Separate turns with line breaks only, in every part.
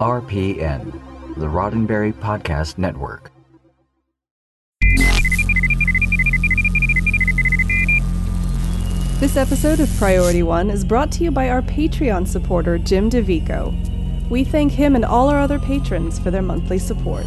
RPN, the Roddenberry Podcast Network.
This episode of Priority One is brought to you by our Patreon supporter, Jim DeVico. We thank him and all our other patrons for their monthly support.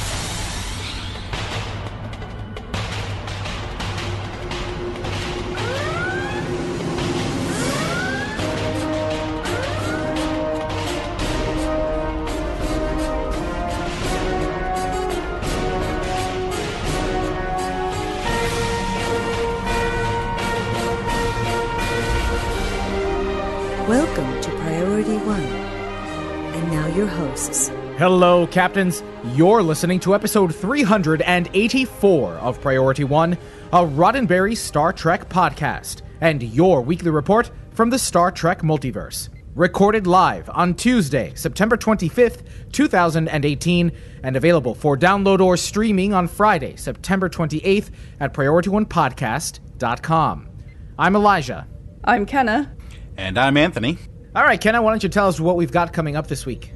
Hello, Captains. You're listening to episode 384 of Priority One, a Roddenberry Star Trek podcast, and your weekly report from the Star Trek multiverse. Recorded live on Tuesday, September 25th, 2018, and available for download or streaming on Friday, September 28th at PriorityOnePodcast.com. I'm Elijah.
I'm Kenna.
And I'm Anthony.
All right, Kenna, why don't you tell us what we've got coming up this week?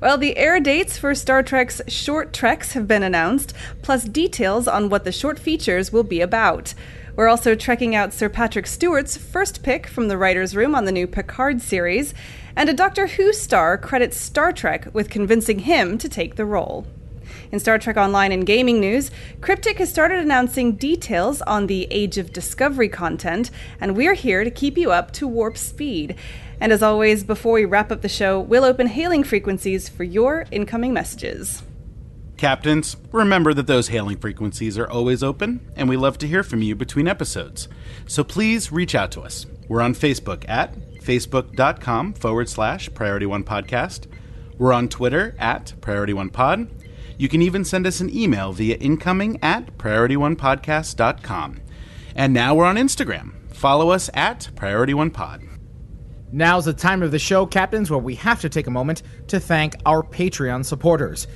Well, the air dates for Star Trek's short treks have been announced, plus details on what the short features will be about. We're also trekking out Sir Patrick Stewart's first pick from the writer's room on the new Picard series, and a Doctor Who star credits Star Trek with convincing him to take the role. In Star Trek Online and gaming news, Cryptic has started announcing details on the Age of Discovery content, and we're here to keep you up to warp speed. And as always, before we wrap up the show, we'll open hailing frequencies for your incoming messages.
Captains, remember that those hailing frequencies are always open, and we love to hear from you between episodes. So please reach out to us. We're on Facebook at facebook.com forward slash Priority One Podcast. We're on Twitter at Priority One Pod. You can even send us an email via incoming at PriorityOnePodcast.com. And now we're on Instagram. Follow us at Priority One Pod.
Now's the time of the show, Captains, where we have to take a moment to thank our Patreon supporters.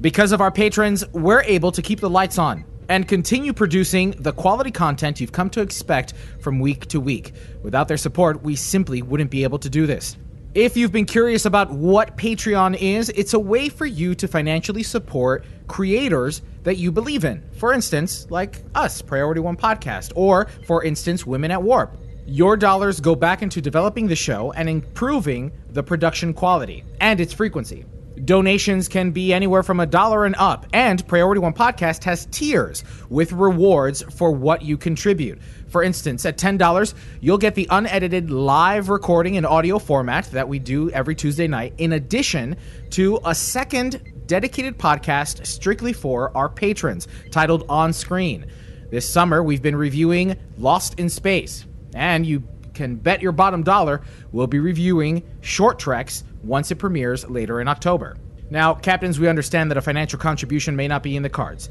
Because of our patrons, we're able to keep the lights on and continue producing the quality content you've come to expect from week to week. Without their support, we simply wouldn't be able to do this. If you've been curious about what Patreon is, it's a way for you to financially support creators that you believe in. For instance, like us, Priority One Podcast, or for instance, Women at Warp. Your dollars go back into developing the show and improving the production quality and its frequency. Donations can be anywhere from a dollar and up, and Priority One Podcast has tiers with rewards for what you contribute. For instance, at $10, you'll get the unedited live recording in audio format that we do every Tuesday night, in addition to a second dedicated podcast strictly for our patrons titled On Screen. This summer, we've been reviewing Lost in Space, and you can bet your bottom dollar we'll be reviewing Short Treks once it premieres later in October. Now, captains, we understand that a financial contribution may not be in the cards,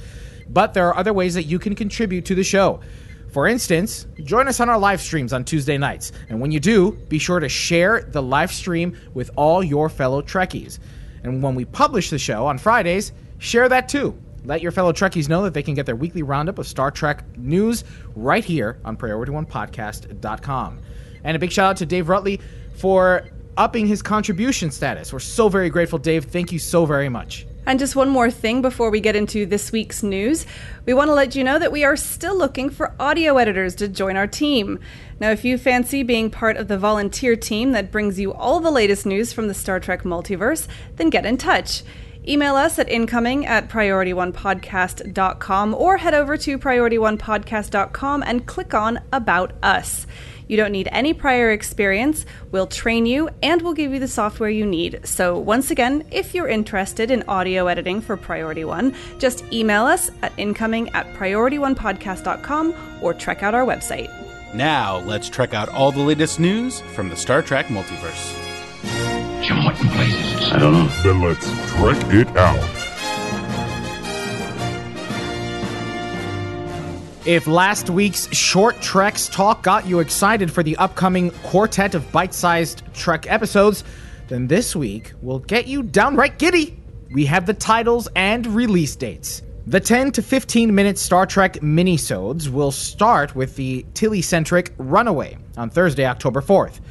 but there are other ways that you can contribute to the show. For instance, join us on our live streams on Tuesday nights, and when you do, be sure to share the live stream with all your fellow Trekkies. And when we publish the show on Fridays, share that too. Let your fellow Trekkies know that they can get their weekly roundup of Star Trek news right here on PriorityOnePodcast.com. And a big shout out to Dave Rutley for upping his contribution status. We're so very grateful, Dave. Thank you so very much.
And just one more thing before we get into this week's news. We want to let you know that we are still looking for audio editors to join our team. Now, if you fancy being part of the volunteer team that brings you all the latest news from the Star Trek multiverse, then get in touch. Email us at incoming at priorityonepodcast.com or head over to priorityonepodcast.com and click on About Us. You don't need any prior experience. We'll train you and we'll give you the software you need. So, once again, if you're interested in audio editing for Priority One, just email us at incoming at priorityonepodcast.com or check out our website.
Now, let's check out all the latest news from the Star Trek multiverse.
Jim, what in blazes?
I don't know.
Then let's trek it out.
If last week's short Treks talk got you excited for the upcoming quartet of bite sized Trek episodes, then this week will get you downright giddy. We have the titles and release dates. The 10 to 15 minute Star Trek minisodes will start with the Tilly centric Runaway on Thursday, October 4th.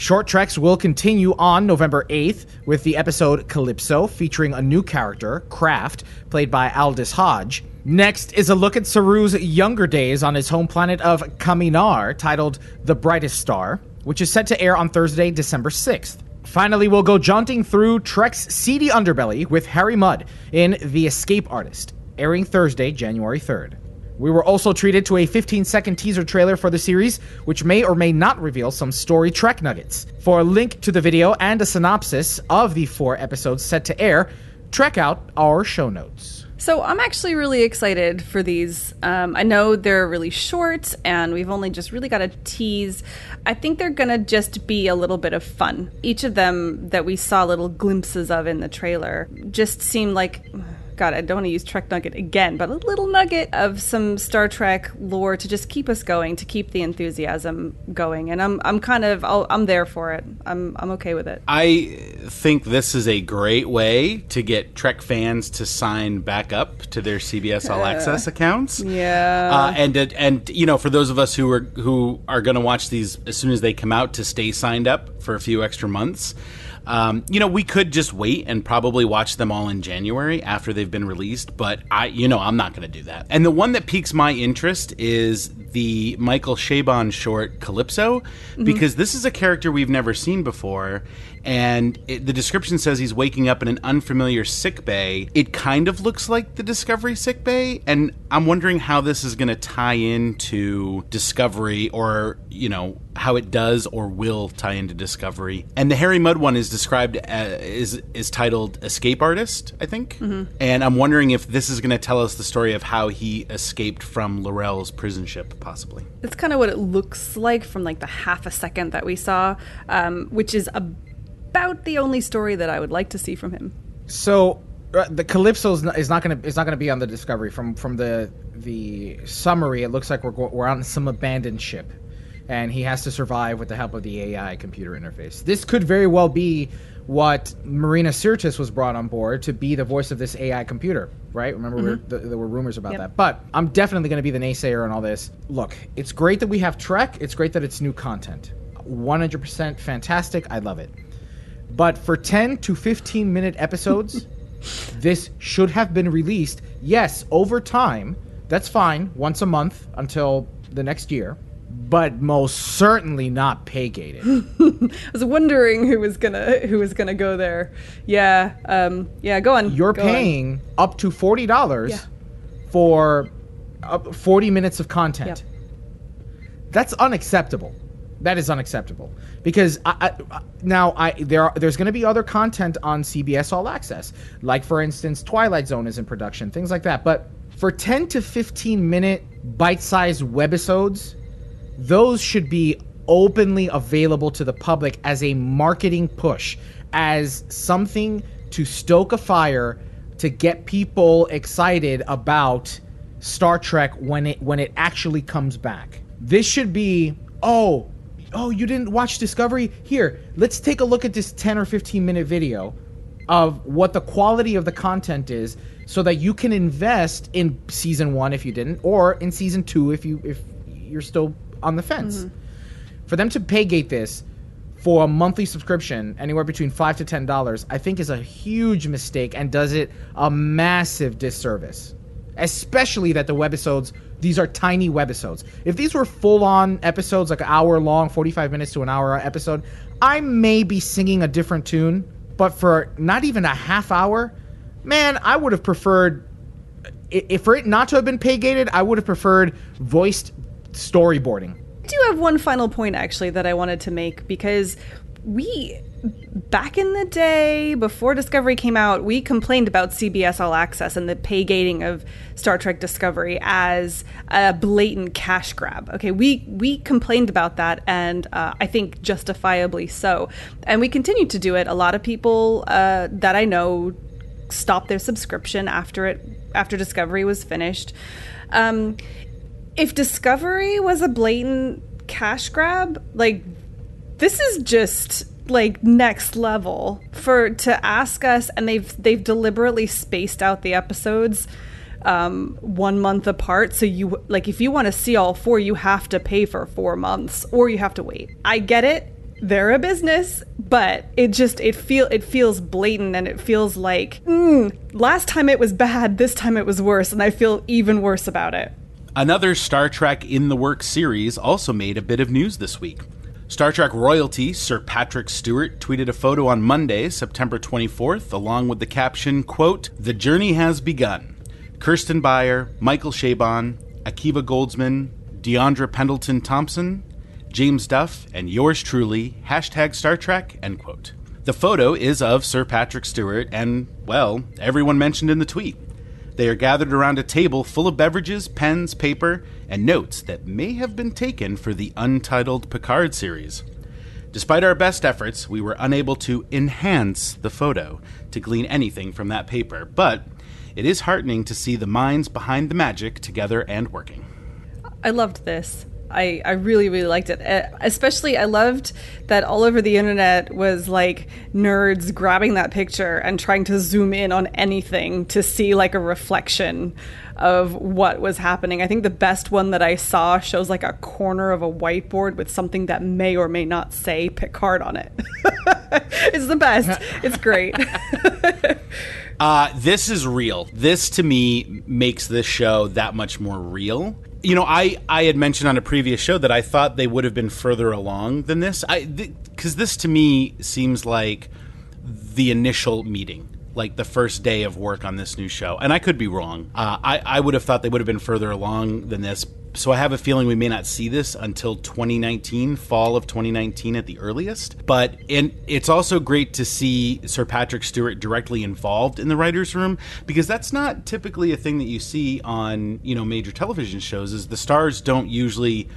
Short Treks will continue on November 8th with the episode Calypso featuring a new character, Craft, played by Aldis Hodge. Next is a look at Saru's younger days on his home planet of Kaminar, titled The Brightest Star, which is set to air on Thursday, December 6th. Finally, we'll go jaunting through Trek's seedy underbelly with Harry Mudd in The Escape Artist, airing Thursday, January 3rd. We were also treated to a 15 second teaser trailer for the series, which may or may not reveal some story Trek nuggets. For a link to the video and a synopsis of the four episodes set to air, check out our show notes.
So I'm actually really excited for these. Um, I know they're really short, and we've only just really got a tease. I think they're gonna just be a little bit of fun. Each of them that we saw little glimpses of in the trailer just seemed like God, I don't want to use Trek Nugget again, but a little nugget of some Star Trek lore to just keep us going, to keep the enthusiasm going. And I'm, I'm kind of, i am there for it. I'm, I'm okay with it.
I think this is a great way to get Trek fans to sign back up to their CBS All Access accounts.
Yeah,
uh, and and you know, for those of us who are who are going to watch these as soon as they come out, to stay signed up for a few extra months. Um, you know, we could just wait and probably watch them all in January after they've been released, but I, you know, I'm not going to do that. And the one that piques my interest is the Michael Chabon short Calypso, mm-hmm. because this is a character we've never seen before, and it, the description says he's waking up in an unfamiliar sick bay. It kind of looks like the Discovery sick bay, and I'm wondering how this is going to tie into Discovery, or you know how it does or will tie into Discovery. And the Harry Mudd one is described as, is is titled Escape Artist, I think, mm-hmm. and I'm wondering if this is going to tell us the story of how he escaped from L'Rell's prison ship, possibly.
That's kind of what it looks like from like the half a second that we saw, um, which is about the only story that I would like to see from him.
So uh, the Calypso is not, not gonna is not gonna be on the Discovery. From from the the summary, it looks like we're we're on some abandoned ship, and he has to survive with the help of the AI computer interface. This could very well be what Marina Sirtis was brought on board to be the voice of this AI computer, right? Remember, mm-hmm. we there were rumors about yep. that. But I'm definitely going to be the naysayer on all this. Look, it's great that we have Trek. It's great that it's new content. 100% fantastic. I love it. But for 10 to 15 minute episodes, this should have been released. Yes, over time. That's fine. Once a month until the next year. But most certainly not pay gated.
I was wondering who was gonna who was gonna go there. Yeah, um, yeah. Go on.
You're
go
paying
on.
up to forty dollars yeah. for uh, forty minutes of content. That's unacceptable. That is unacceptable because I, I, now I there are, there's going to be other content on CBS All Access, like for instance Twilight Zone is in production, things like that. But for 10 to 15 minute bite-sized webisodes, those should be openly available to the public as a marketing push, as something to stoke a fire to get people excited about Star Trek when it when it actually comes back. This should be oh oh, you didn't watch Discovery? Here, let's take a look at this 10 or 15 minute video of what the quality of the content is so that you can invest in season 1 if you didn't or in season 2 if you if you're still on the fence. Mm-hmm. For them to pay gate this for a monthly subscription anywhere between 5 to 10 dollars, I think is a huge mistake and does it a massive disservice. Especially that the webisodes these are tiny webisodes. If these were full on episodes, like an hour long, 45 minutes to an hour episode, I may be singing a different tune. But for not even a half hour, man, I would have preferred, if for it not to have been pay gated, I would have preferred voiced storyboarding.
I do have one final point actually that I wanted to make because we back in the day before discovery came out we complained about cbs all access and the pay gating of star trek discovery as a blatant cash grab. Okay we we complained about that and uh, i think justifiably so. And we continue to do it. A lot of people uh, that i know stopped their subscription after it after discovery was finished. Um, if discovery was a blatant cash grab like this is just like next level for to ask us and they've they've deliberately spaced out the episodes um, one month apart. So you like if you want to see all four, you have to pay for four months or you have to wait. I get it. They're a business, but it just it feel it feels blatant and it feels like mm, last time it was bad, this time it was worse, and I feel even worse about it.
Another Star Trek in the Works series also made a bit of news this week. Star Trek royalty Sir Patrick Stewart tweeted a photo on Monday, September 24th, along with the caption, quote, "The journey has begun. Kirsten Beyer, Michael Chabon, Akiva Goldsman, Diandra Pendleton Thompson, James Duff, and yours truly, hashtag Star Trek, end quote. The photo is of Sir Patrick Stewart and, well, everyone mentioned in the tweet. They are gathered around a table full of beverages, pens, paper, and notes that may have been taken for the untitled Picard series. Despite our best efforts, we were unable to enhance the photo to glean anything from that paper, but it is heartening to see the minds behind the magic together and working.
I loved this. I, I really really liked it. Uh, especially i loved that all over the internet was like nerds grabbing that picture and trying to zoom in on anything to see like a reflection of what was happening. I think the best one that i saw shows like a corner of a whiteboard with something that may or may not say picard on it. It's the best. It's great.
Uh, this is real. This to me makes this show that much more real. You know, I I had mentioned on a previous show that I thought they would have been further along than this. I because this to me seems like the initial meeting, like the first day of work on this new show. And I could be wrong. Uh, I I would have thought they would have been further along than this. So I have a feeling we may not see this until 2019, fall of 2019 at the earliest. But and it's also great to see Sir Patrick Stewart directly involved in the writers' room because that's not typically a thing that you see on you know major television shows. Is the stars don't usually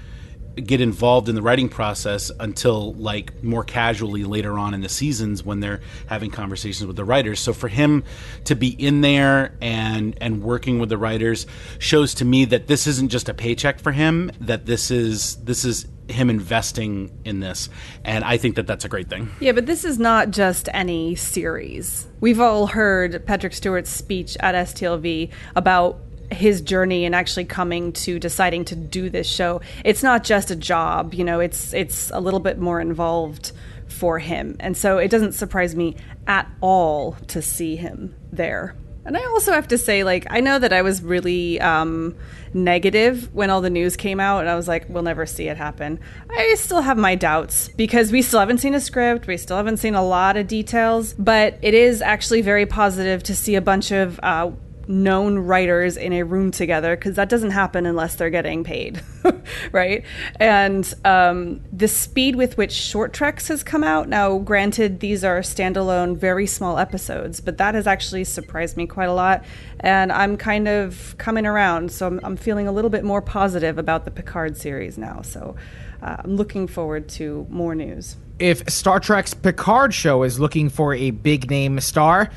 get involved in the writing process until like more casually later on in the seasons when they're having conversations with the writers. So for him to be in there and and working with the writers shows to me that this isn't just a paycheck for him, that this is this is him investing in this and I think that that's a great thing.
Yeah, but this is not just any series. We've all heard Patrick Stewart's speech at STLV about his journey and actually coming to deciding to do this show. It's not just a job, you know, it's it's a little bit more involved for him. And so it doesn't surprise me at all to see him there. And I also have to say, like, I know that I was really um, negative when all the news came out, and I was like, we'll never see it happen. I still have my doubts because we still haven't seen a script, we still haven't seen a lot of details, but it is actually very positive to see a bunch of uh, known writers in a room together because that doesn't happen unless they're getting paid, right? And um, the speed with which Short Treks has come out now, granted, these are standalone, very small episodes, but that has actually surprised me quite a lot. And I'm kind of coming around, so I'm, I'm feeling a little bit more positive about the Picard series now. So uh, I'm looking forward to more news.
If Star Trek's Picard show is looking for a big name star,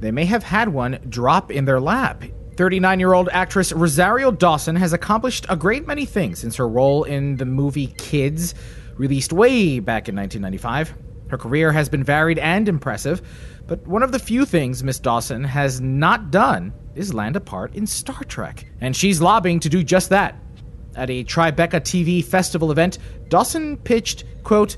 they may have had one drop in their lap. 39 year old actress Rosario Dawson has accomplished a great many things since her role in the movie Kids, released way back in 1995. Her career has been varied and impressive, but one of the few things Miss Dawson has not done is land a part in Star Trek. And she's lobbying to do just that. At a Tribeca TV festival event, Dawson pitched, quote,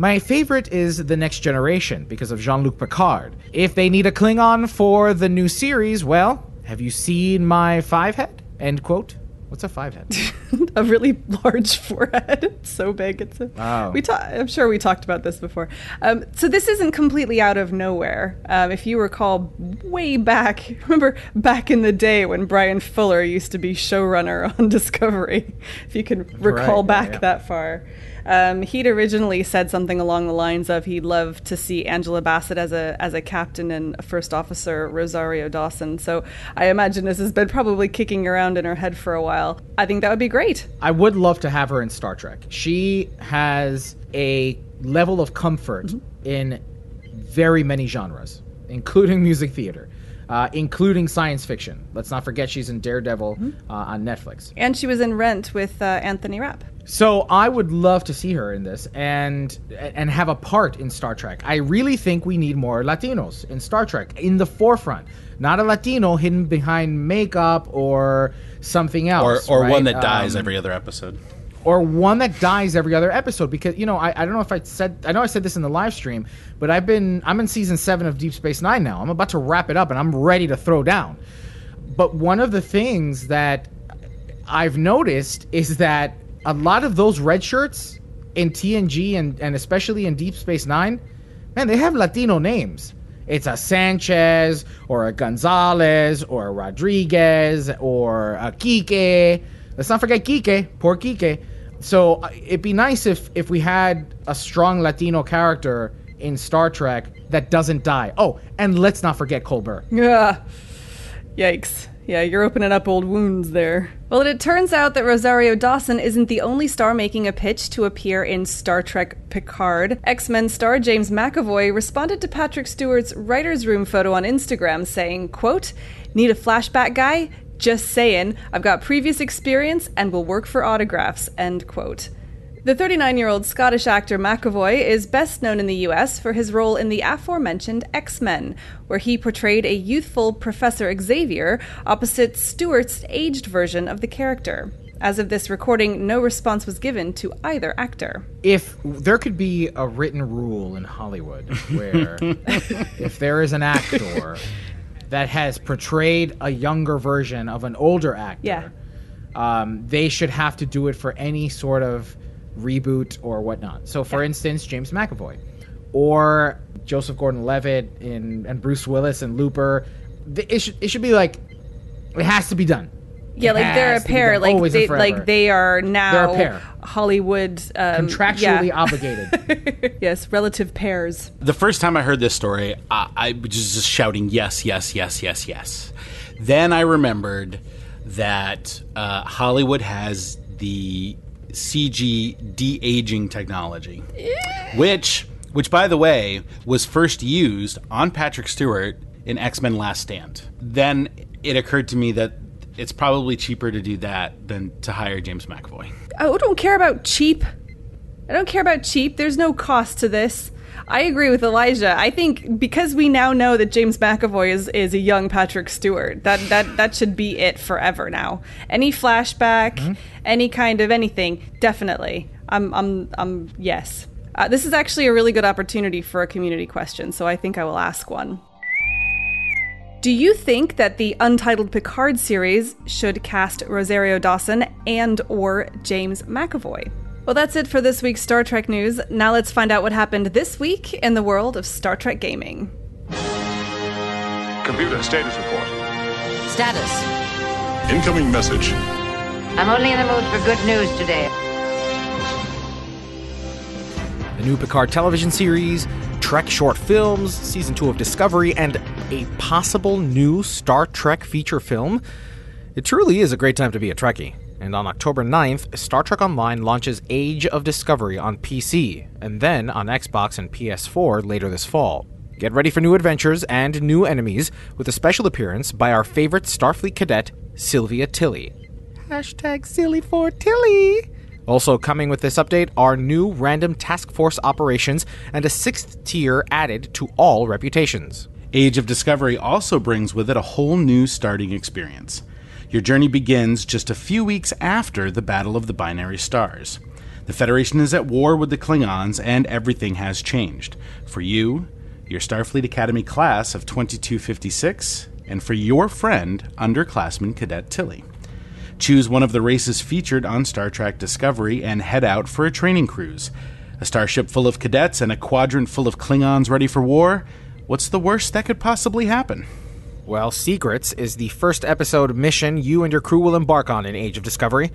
my favorite is The Next Generation because of Jean Luc Picard. If they need a Klingon for the new series, well, have you seen my five head? End quote. What's a five head?
a really large forehead. It's so big. It's a,
Oh.
we ta- I'm sure we talked about this before. Um, so this isn't completely out of nowhere. Um, if you recall, way back, remember back in the day when Bryan Fuller used to be showrunner on Discovery. If you can recall
yeah,
back
yeah.
that far. Um, he'd originally said something along the lines of he'd love to see Angela Bassett as a as a captain and a first officer Rosario Dawson. So I imagine this has been probably kicking around in her head for a while. I think that would be great.
I would love to have her in Star Trek. She has a level of comfort in very many genres, including music theater. uh, including science fiction. Let's not forget she's in Daredevil uh, on Netflix.
And she was in Rent with uh, Anthony Rapp.
So I would love to see her in this and and have a part in Star Trek. I really think we need more Latinos in Star Trek in the forefront, not a Latino hidden behind makeup or something
Or,
else,
or
right?
one that dies
Um,
every other episode.
or one that dies every other episode because you know I, I don't know if I said I know I said this in the live stream, but I've been I'm in season seven of Deep Space Nine now. I'm about to wrap it up and I'm ready to throw down. But one of the things that I've noticed is that a lot of those red shirts in TNG and, and especially in Deep Space Nine, man, they have Latino names. It's a Sanchez or a Gonzalez or a Rodriguez or a Kike. Let's not forget Kike, poor Kike. So uh, it'd be nice if if we had a strong Latino character in Star Trek that doesn't die. Oh, and let's not forget Colbert.
Yeah. Yikes. Yeah, you're opening up old wounds there. Well, it turns out that Rosario Dawson isn't the only star making a pitch to appear in Star Trek Picard. X Men star James McAvoy responded to Patrick Stewart's writer's room photo on Instagram saying, quote, Need a flashback guy? Just saying. I've got previous experience and will work for autographs, end quote. The 39 year old Scottish actor McAvoy is best known in the US for his role in the aforementioned X Men, where he portrayed a youthful Professor Xavier opposite Stewart's aged version of the character. As of this recording, no response was given to either actor.
if there could be a written rule in Hollywood where if there is an actor that has portrayed a younger version of an older actor,
Yeah.
um, they should have to do it for any sort of reboot or whatnot. So, for instance, James McAvoy or Joseph Gordon-Levitt in and Bruce Willis and Looper. th- It should it should be like it has to be done.
Yeah,
It
like they're a
has to be
pair. Like
always
they,
forever.
like they are now
They're a pair.
Hollywood um,
contractually
yeah.
obligated.
yes, relative pairs.
The first time I heard this story, I, I was just shouting yes, yes, yes, yes, yes. Then I remembered that uh, Hollywood has the CG de aging technology, which, which by the way, was first used on Patrick Stewart in X Men Last Stand. Then it occurred to me that it's probably cheaper to do that than to hire James McAvoy.
I don't care about cheap. I don't care about cheap. There's no cost to this. I agree with Elijah. I think because we now know that James McAvoy is, is a young Patrick Stewart, that, that that should be it forever now. Any flashback, any kind of anything, definitely. I'm I'm I'm yes. Uh, this is actually a really good opportunity for a community question, so I think I will ask one. Do you think that the Untitled Picard series should cast Rosario Dawson and or James McAvoy? Well, that's it for this week's Star Trek news. Now let's find out what happened this week in the world of Star Trek gaming.
Computer status report.
Status.
Incoming message.
I'm only in the mood for good news today.
the new Picard television series, Trek short films, season 2 of Discovery, and a possible new Star Trek feature film. It truly is a great time to be a Trekkie. And on October 9th, Star Trek Online launches Age of Discovery on PC, and then on Xbox and PS4 later this fall. Get ready for new adventures and new enemies with a special appearance by our favorite Starfleet cadet, Sylvia Tilly. Hashtag silly for Tilly. Also coming with this update are new random task force operations and a sixth tier added to all reputations.
Age of Discovery also brings with it a whole new starting experience. Your journey begins just a few weeks after the Battle of the Binary Stars. The Federation is at war with the Klingons, and everything has changed. For you, your Starfleet Academy class of 2256, and for your friend, underclassman Cadet Tilly. Choose one of the races featured on Star Trek Discovery and head out for a training cruise. A starship full of cadets and a quadrant full of Klingons ready for war? What's the worst that could possibly happen?
Well, Secrets is the first episode mission you and your crew will embark on in Age of Discovery.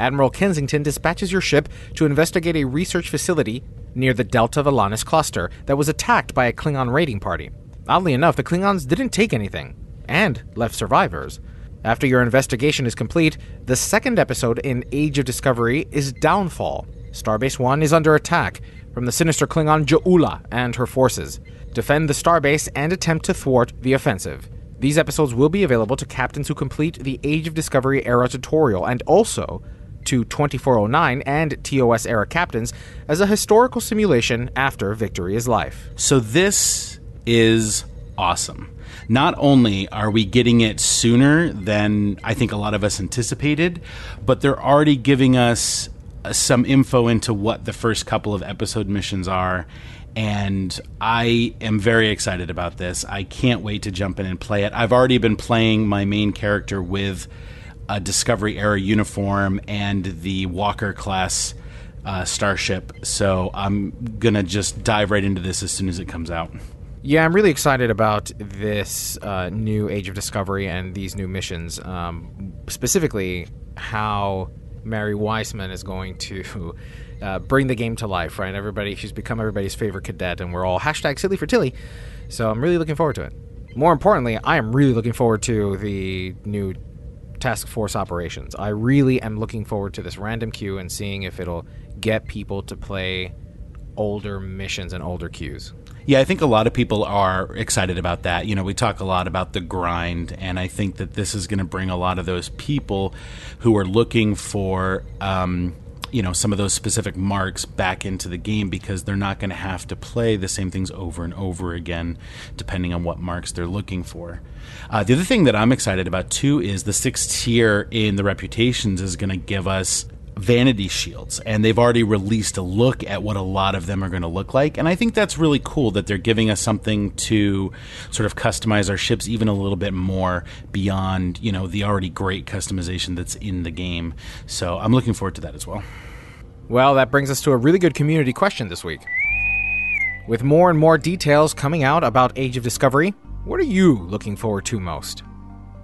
Admiral Kensington dispatches your ship to investigate a research facility near the Delta Volanis cluster that was attacked by a Klingon raiding party. Oddly enough, the Klingons didn't take anything, and left survivors. After your investigation is complete, the second episode in Age of Discovery is Downfall. Starbase 1 is under attack from the sinister Klingon J'Ula and her forces. Defend the starbase and attempt to thwart the offensive. These episodes will be available to captains who complete the Age of Discovery era tutorial and also to 2409 and TOS era captains as a historical simulation after Victory is Life.
So this is awesome. Not only are we getting it sooner than I think a lot of us anticipated, but they're already giving us some info into what the first couple of episode missions are. And I am very excited about this. I can't wait to jump in and play it. I've already been playing my main character with a Discovery era uniform and the Walker class uh, starship. So I'm to just dive right into this as soon as it comes out.
Yeah, I'm really excited about this uh, new Age of Discovery and these new missions. Um, specifically, how Mary Wiseman is going to uh, bring the game to life. Right, everybody, she's become everybody's favorite cadet, and we're all hashtag silly for Tilly. So I'm really looking forward to it. More importantly, I am really looking forward to the new task force operations. I really am looking forward to this random queue and seeing if it'll get people to play older missions and older queues.
Yeah, I think a lot of people are excited about that. You know, we talk a lot about the grind, and I think that this is going to bring a lot of those people who are looking for, um, you know, some of those specific marks back into the game because they're not going to have to play the same things over and over again, depending on what marks they're looking for. Uh, the other thing that I'm excited about too is the sixth tier in the reputations is going to give us vanity shields and they've already released a look at what a lot of them are going to look like and i think that's really cool that they're giving us something to sort of customize our ships even a little bit more beyond you know the already great customization that's in the game. So i'm looking forward to that as well.
Well that brings us to a really good community question this week. With more and more details coming out about age of discovery what are you looking forward to most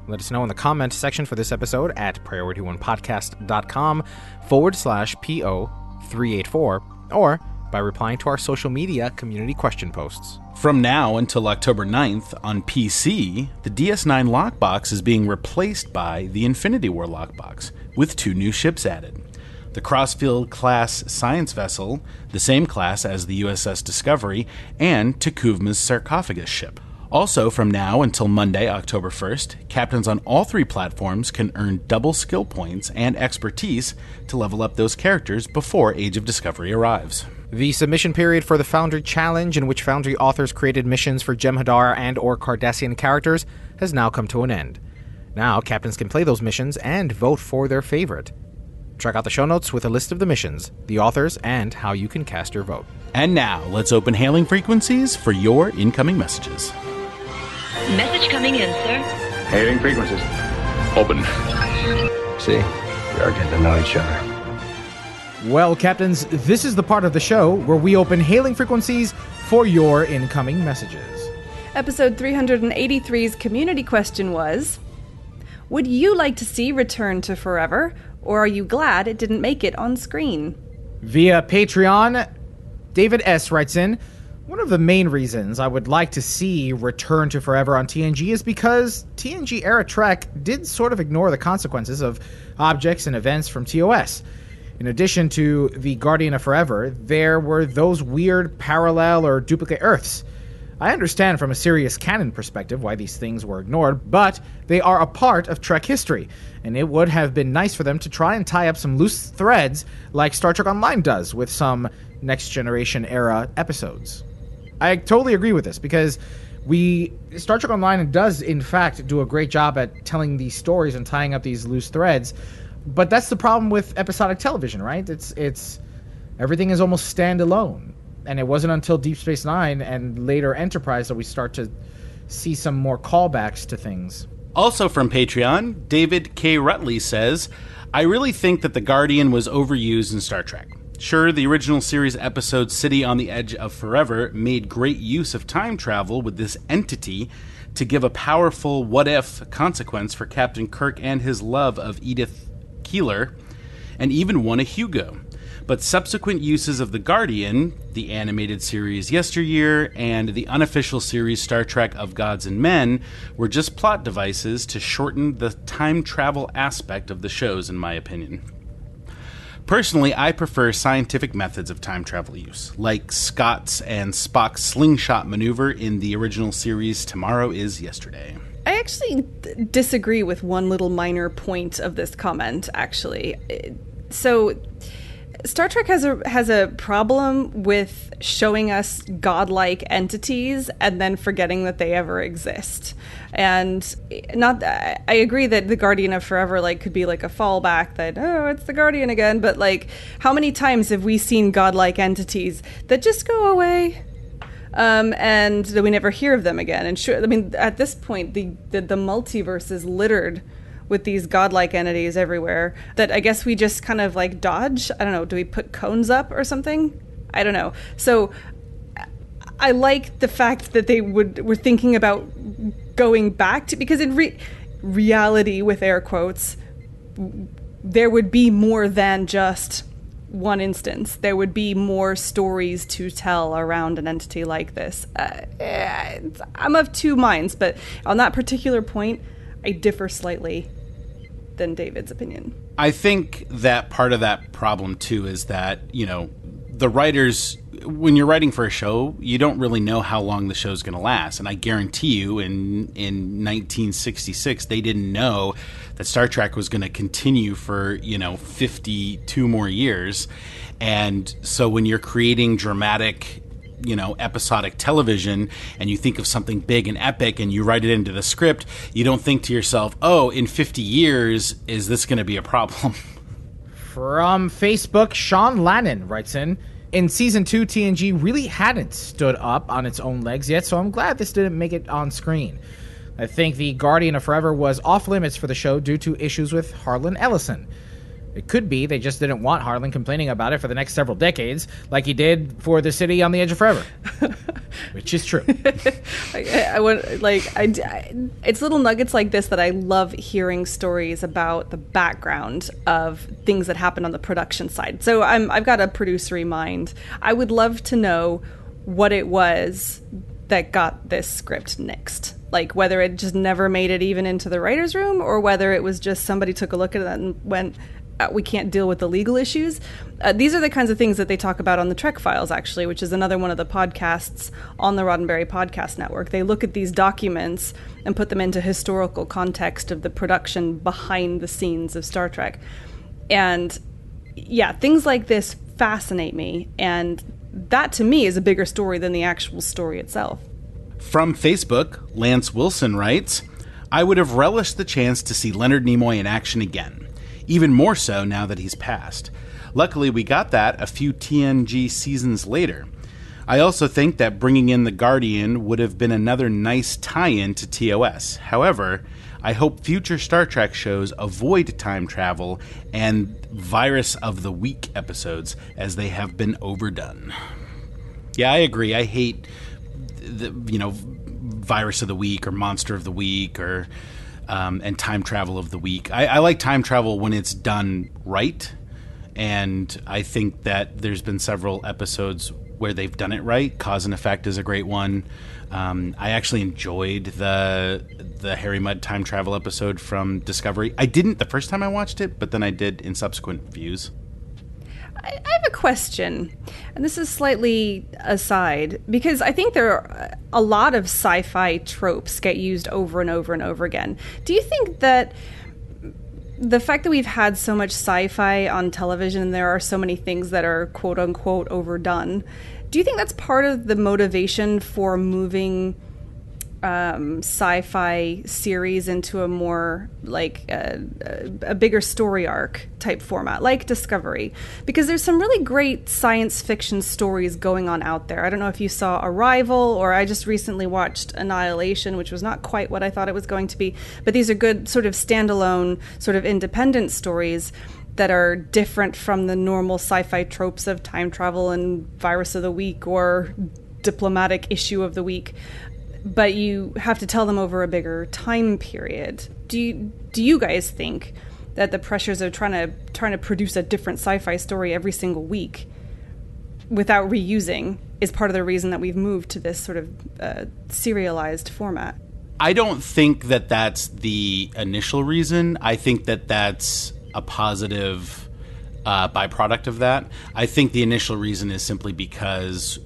let us know in the comment section for this episode at priority1podcast.com forward slash PO384 or by replying to our social media community question posts.
From now until October 9th on PC, the DS9 lockbox is being replaced by the Infinity War lockbox, with two new ships added. The Crossfield class science vessel, the same class as the USS Discovery, and T'Kuvma's sarcophagus ship. Also, from now until Monday, October 1st, captains on all three platforms can earn double skill points and expertise to level up those characters before Age of Discovery arrives.
The submission period for the Foundry Challenge, in which Foundry authors created missions for Jem'Hadar and or Cardassian characters, has now come to an end. Now, captains can play those missions and vote for their favorite. Check out the show notes with a list of the missions, the authors, and how you can cast your vote.
And now, let's open hailing frequencies for your incoming messages.
Message coming in, sir.
Hailing frequencies. Open.
See, we are getting to know each other.
Well, Captains, this is the part of the show where we open hailing frequencies for your incoming messages.
Episode 383's community question was Would you like to see Return to Forever, or are you glad it didn't make it on screen?
Via Patreon, David S. writes in one of the main reasons I would like to see Return to Forever on TNG is because TNG era Trek did sort of ignore the consequences of objects and events from TOS. In addition to the Guardian of Forever, there were those weird parallel or duplicate Earths. I understand from a serious canon perspective why these things were ignored, but they are a part of Trek history, and it would have been nice for them to try and tie up some loose threads like Star Trek Online does with some Next Generation era episodes. I totally agree with this because we Star Trek Online does in fact do a great job at telling these stories and tying up these loose threads. But that's the problem with episodic television, right? It's it's everything is almost standalone. And it wasn't until Deep Space 9 and later Enterprise that we start to see some more callbacks to things.
Also from Patreon, David K. Rutley says, I really think that The Guardian was overused in Star Trek. Sure, the original series episode City on the Edge of Forever made great use of time travel with this entity to give a powerful what if consequence for Captain Kirk and his love of Edith Keeler, and even won a Hugo. But subsequent uses of The Guardian, the animated series Yesteryear, and the unofficial series Star Trek of Gods and Men were just plot devices to shorten the time travel aspect of the shows, in my opinion. Personally, I prefer scientific methods of time travel use, like Scott's and Spock's slingshot maneuver in the original series Tomorrow is Yesterday.
I actually disagree with one little minor point of this comment, actually. So, Star Trek has a has a problem with showing us godlike entities and then forgetting that they ever exist. And not I agree that the Guardian of Forever like could be like a fallback that oh it's the Guardian again, but like how many times have we seen godlike entities that just go away? Um, and that we never hear of them again. And sure, I mean, at this point, the, the, the multiverse is littered with these godlike entities everywhere that I guess we just kind of like dodge. I don't know. Do we put cones up or something? I don't know. So I like the fact that they would were thinking about going back to because in re- reality, with air quotes, there would be more than just one instance. There would be more stories to tell around an entity like this. Uh, I'm of two minds, but on that particular point, I differ slightly than David's opinion.
I think that part of that problem too is that, you know, the writers when you're writing for a show, you don't really know how long the show's going to last. And I guarantee you in in 1966 they didn't know that Star Trek was going to continue for, you know, 52 more years. And so when you're creating dramatic you know episodic television and you think of something big and epic and you write it into the script you don't think to yourself oh in 50 years is this going to be a problem?
From facebook sean lannon writes in in season 2 tng really hadn't stood up on its own legs yet so i'm glad this didn't make it on screen. I think the guardian of forever was off limits for the show due to issues with harlan ellison it could be they just didn't want Harlan complaining about it for the next several decades, like he did for the city on the edge of forever, which is true.
I, I want like I, I, it's little nuggets like this that I love hearing stories about the background of things that happen on the production side. So I'm I've got a producery mind. I would love to know what it was that got this script nixed like whether it just never made it even into the writer's room or whether it was just somebody took a look at it and went we can't deal with the legal issues. Uh, these are the kinds of things that they talk about on the Trek Files, actually, which is another one of the podcasts on the Roddenberry Podcast Network. They look at these documents and put them into historical context of the production behind the scenes of Star Trek. And yeah, things like this fascinate me. And that to me is a bigger story than the actual story itself.
From Facebook, Lance Wilson writes I would have relished the chance to see Leonard Nimoy in action again even more so now that he's passed. Luckily, we got that a few TNG seasons later. I also think that bringing in the Guardian would have been another nice tie in to TOS. However, I hope future Star Trek shows avoid time travel and Virus of the Week episodes as they have been overdone. Yeah, I agree. I hate the you know Virus of the Week or Monster of the Week or um, and time travel of the week. I, I, like time travel when it's done right, and I think that there's been several episodes where they've done it right. Cause and Effect is a great one. Um, I actually enjoyed the the Harry Mudd time travel episode from Discovery. I didn't the first time I watched it, but then I did in subsequent views.
I have a question, and this is slightly aside because I think there are a lot of sci-fi tropes get used over and over and over again. Do you think that the fact that we've had so much sci-fi on television and there are so many things that are quote unquote overdone, do you think that's part of the motivation for moving um, sci-fi series into a more like a, a, bigger story arc type format, like Discovery, because there's some really great science fiction stories going on out there. I don't know if you saw Arrival, or I just recently watched Annihilation, which was not quite what I thought it was going to be, but these are good sort of standalone, sort of independent stories that are different from the normal sci-fi tropes of time travel and virus of the week or diplomatic issue of the week but you have to tell them over a bigger time period. Do you, do you guys think that the pressures of trying to trying to produce a different sci-fi story every single week without reusing is part of the reason that we've moved to this sort of uh, serialized format?
I don't think that that's the initial reason. I think that that's a positive uh, byproduct of that. I think the initial reason is simply because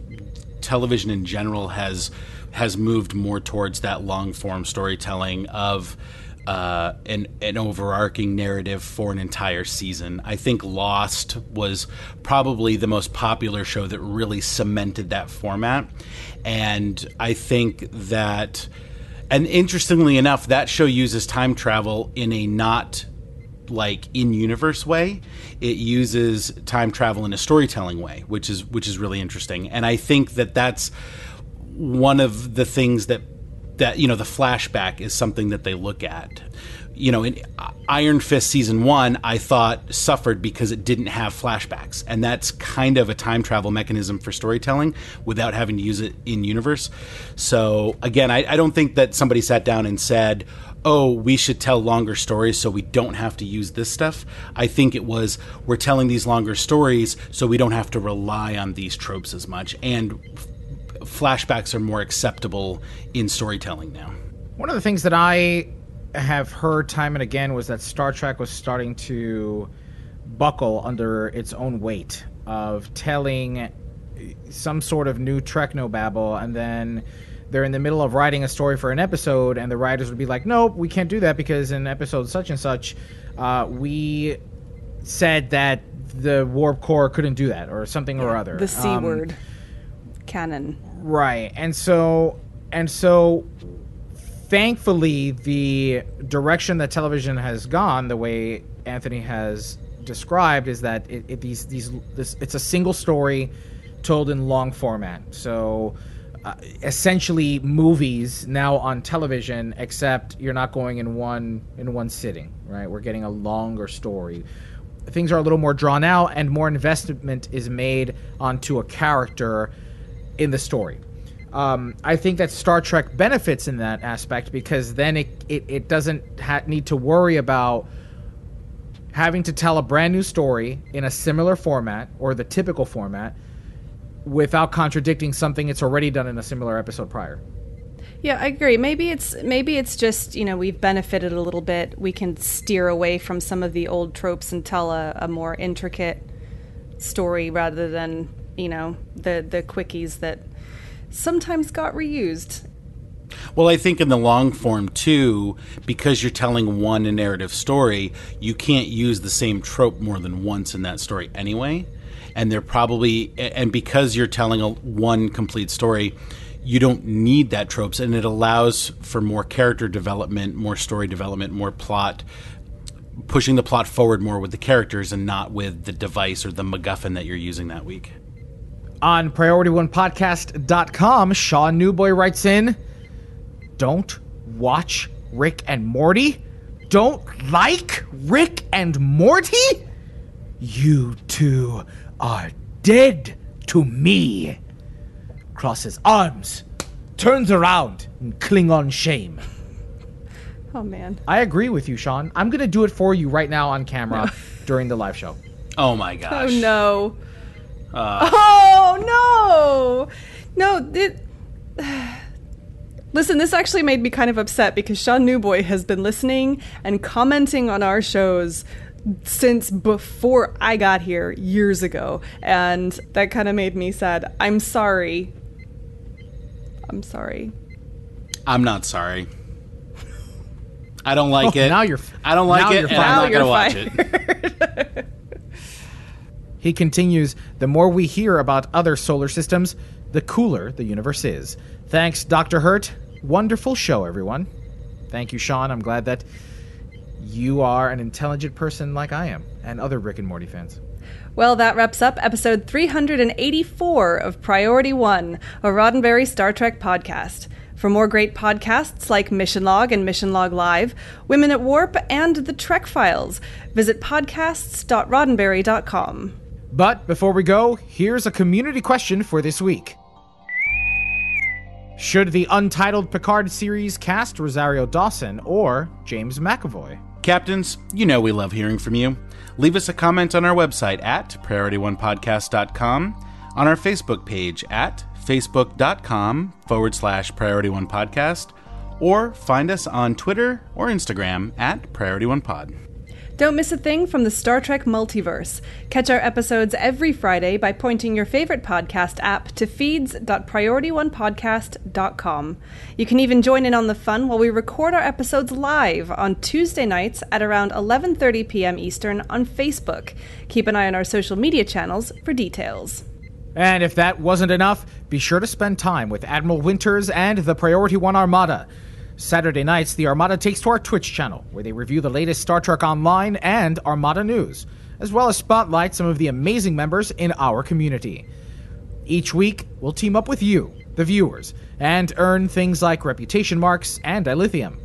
television in general has has moved more towards that long form storytelling of uh, an an overarching narrative for an entire season. I think Lost was probably the most popular show that really cemented that format, and I think that, and interestingly enough, that show uses time travel in a not like in universe way. It uses time travel in a storytelling way which is which is really interesting. And i think that that's one of the things that that you know the flashback is something that they look at you know in iron fist season one i thought suffered because it didn't have flashbacks and that's kind of a time travel mechanism for storytelling without having to use it in universe so again i, I don't think that somebody sat down and said oh, we should tell longer stories so we don't have to use this stuff. I think it was we're telling these longer stories so we don't have to rely on these tropes as much. And flashbacks are more acceptable in storytelling now.
One of the things that I have heard time and again was that Star Trek was starting to buckle under its own weight of telling some sort of new Treknobabble and then they're in the middle of writing a story for an episode, and the writers would be like, "Nope, we can't do that because in episode such and such, uh, we said that the warp core couldn't do that, or something or other."
The C
Um,
word canon.
Right. And so and so thankfully the direction that television has gone, the way Anthony has described, is that it, it these these this it's a single story told in long format. So uh, essentially movies now on television except you're not going in one in one sitting right we're getting a longer story things are a little more drawn out and more investment is made onto a character in the story. Um, I think that Star Trek benefits in that aspect because then it it, it doesn't ha- need to worry about having to tell a brand new story in a similar format or the typical format without contradicting something it's already done in a similar episode prior.
Yeah, I agree. Maybe it's maybe it's just you know we've benefited a little bit. We can steer away from some of the old tropes and tell a, a more intricate story rather than you know the the quickies that sometimes got reused.
Well, I think in the long form too, because you're telling one narrative story, you can't use the same trope more than once in that story anyway. And they're probably, and because you're telling a one complete story, you don't need that tropes, and it allows for more character development, more story development, more plot, pushing the plot forward more with the characters and not with the device or the MacGuffin that you're using that week.
On PriorityOnePodcast.com, Sean Newboy writes in, Don't watch Rick and Morty? Don't like Rick and Morty? You two are dead to me. Crosses arms, turns around in Klingon shame.
Oh man.
I agree with you, Sean. I'm going to do it for you right now on camera during the live show.
Oh my gosh.
Oh no.
Uh,
Oh no. No, it Listen, this actually made me kind of upset because Sean Newboy has been listening and commenting on our shows since before I got here years ago, and that kind of made me sad. I'm sorry. I'm sorry.
I'm not sorry. I don't like
Oh,
it.
now you're-
I don't like it,
you're
and I'm
fired.
not
Now
going to
you're
watch it.
He continues, the more we hear about other solar systems, the cooler the universe is. Thanks, Dr. Hurt. Wonderful show, everyone. Thank you, Sean. I'm glad that you are an intelligent person like I am, and other Rick and Morty fans.
Well, that wraps up episode 384 of Priority One, a Roddenberry Star Trek podcast. For more great podcasts like Mission Log and Mission Log Live, Women at Warp, and The Trek Files, visit podcasts.roddenberry.com.
But before we go, here's a community question for this week. Should the untitled Picard series cast Rosario Dawson or James McAvoy?
Captains, you know we love hearing from you. Leave us a comment on our website at PriorityOnePodcast.com, on our Facebook page at Facebook.com forward slash Priority One Podcast, or find us on Twitter or Instagram at Priority One Pod.
Don't miss a thing from the Star Trek multiverse. Catch our episodes every Friday by pointing your favorite podcast app to feeds.priorityonepodcast.com. You can even join in on the fun while we record our episodes live on Tuesday nights at around 11:30 p.m. Eastern on Facebook. Keep an eye on our social media channels for details.
And if that wasn't enough, be sure to spend time with Admiral Winters and the Priority One Armada. Saturday nights, the Armada takes to our Twitch channel, where they review the latest Star Trek Online and Armada news, as well as spotlight some of the amazing members in our community. Each week, we'll team up with you, the viewers, and earn things like reputation marks and dilithium.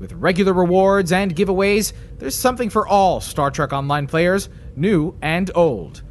With regular rewards and giveaways, there's something for all Star Trek Online players, new and old.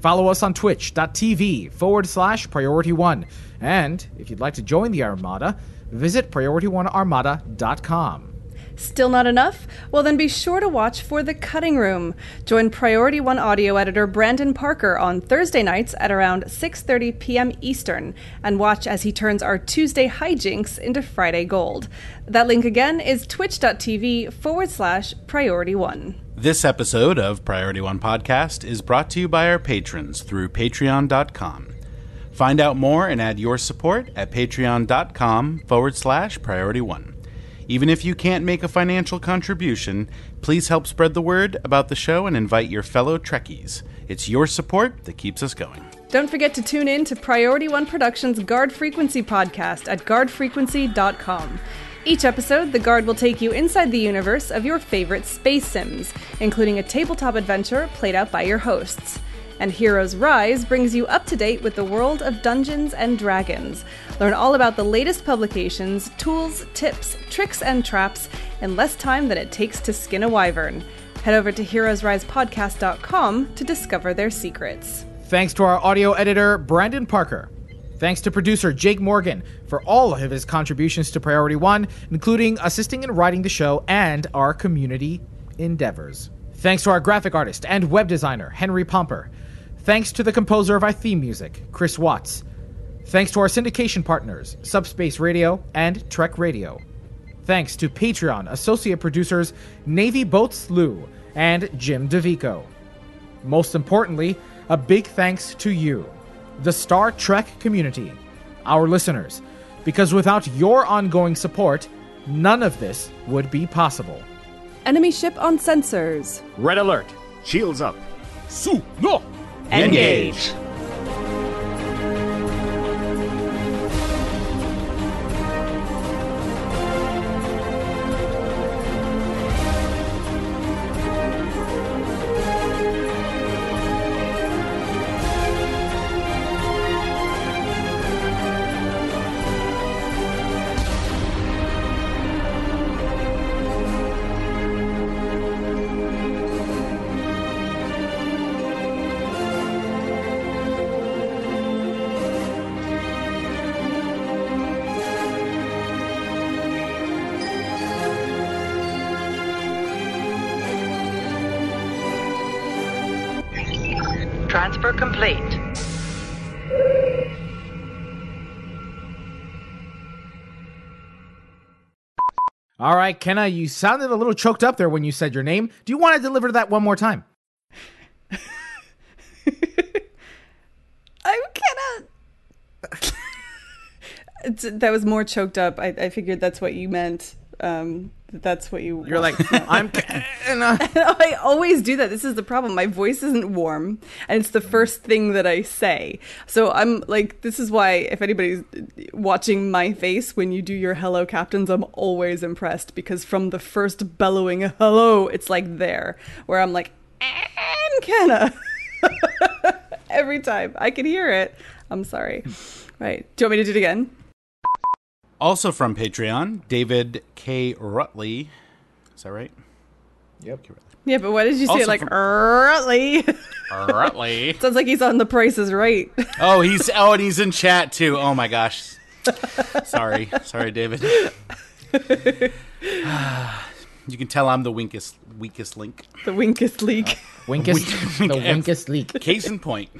Follow us on twitch.tv forward slash priority one. And if you'd like to join the Armada, visit PriorityOneArmada.com.
Still not enough? Well, then be sure to watch for The Cutting Room. Join Priority One audio editor Brandon Parker on Thursday nights at around 6:30 p.m. Eastern and watch as he turns our Tuesday hijinks into Friday gold. That link again is twitch.tv forward slash priority one.
This episode of Priority One Podcast is brought to you by our patrons through patreon.com. Find out more and add your support at patreon.com forward slash priority one. Even if you can't make a financial contribution, please help spread the word about the show and invite your fellow Trekkies. It's your support that keeps us going.
Don't forget to tune in to Priority One Productions Guard Frequency podcast at guardfrequency.com. Each episode, the Guard will take you inside the universe of your favorite space sims, including a tabletop adventure played out by your hosts. And Heroes Rise brings you up to date with the world of Dungeons and Dragons. Learn all about the latest publications, tools, tips, tricks, and traps in less time than it takes to skin a wyvern. Head over to heroesrisepodcast.com to discover their secrets.
Thanks to our audio editor, Brandon Parker. Thanks to producer Jake Morgan for all of his contributions to Priority One, including assisting in writing the show and our community endeavors. Thanks to our graphic artist and web designer, Henry Pomper. Thanks to the composer of our theme music, Chris Watts. Thanks to our syndication partners, Subspace Radio and Trek Radio. Thanks to Patreon associate producers Navy Boats Lou and Jim DeVico. Most importantly, a big thanks to you, the Star Trek community, our listeners, because without your ongoing support, none of this would be possible.
Enemy ship on sensors.
Red alert. Shields up.
Su no.
Engage.
Right, Kenna, you sounded a little choked up there when you said your name. Do you want to deliver that one more time?
I'm Kenna. That was more choked up. I, I figured that's what you meant. Um, that's what you.
You're like, I'm.
I always do that. This is the problem. My voice isn't warm, and it's the first thing that I say. So I'm like, this is why if anybody's watching my face when you do your hello captains, I'm always impressed because from the first bellowing hello, it's like there where I'm like, and Kenna. Every time I can hear it. I'm sorry. Right. Do you want me to do it again?
Also from Patreon, David K. Rutley. Is that right?
Yep.
Yeah, but why did you say
Also
it like
from-
Rutley?
Rutley.
Sounds like he's on The Price is Right.
Oh, he's oh, and he's in chat too. Oh my gosh. Sorry, sorry, David. you can tell I'm the weakest, weakest link.
the Winkest Leak.
Winkest, the
wink-
Winkest leak.
Case in point.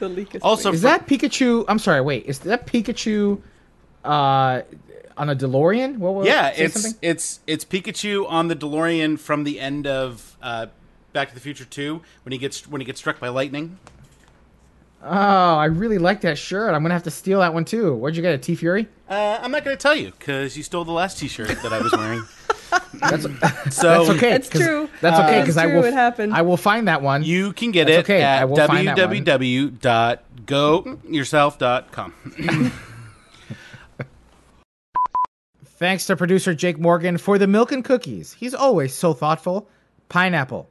The leakest
Also,
Is
fr-
that Pikachu? I'm sorry, wait. Is that Pikachu uh, on a DeLorean? What, what,
yeah,
say
it's
something?
it's it's Pikachu on the DeLorean from the end of uh, Back to the Future Two when he gets when he gets struck by lightning.
Oh, I really like that shirt. I'm gonna have to steal that one too. Where'd you get it? TeeFury?
Uh, I'm not going to tell you because you stole the last T-shirt that I was wearing.
That's,
so
that's okay.
It's
'cause-
true.
That's
Uh,
okay
It's
because I will.
it happened.
I will find that one.
You can get
That's
it
okay,
at
will find that one.
www.goyourself.com.
Thanks to producer Jake Morgan for the milk and cookies. He's always so thoughtful. Pineapple.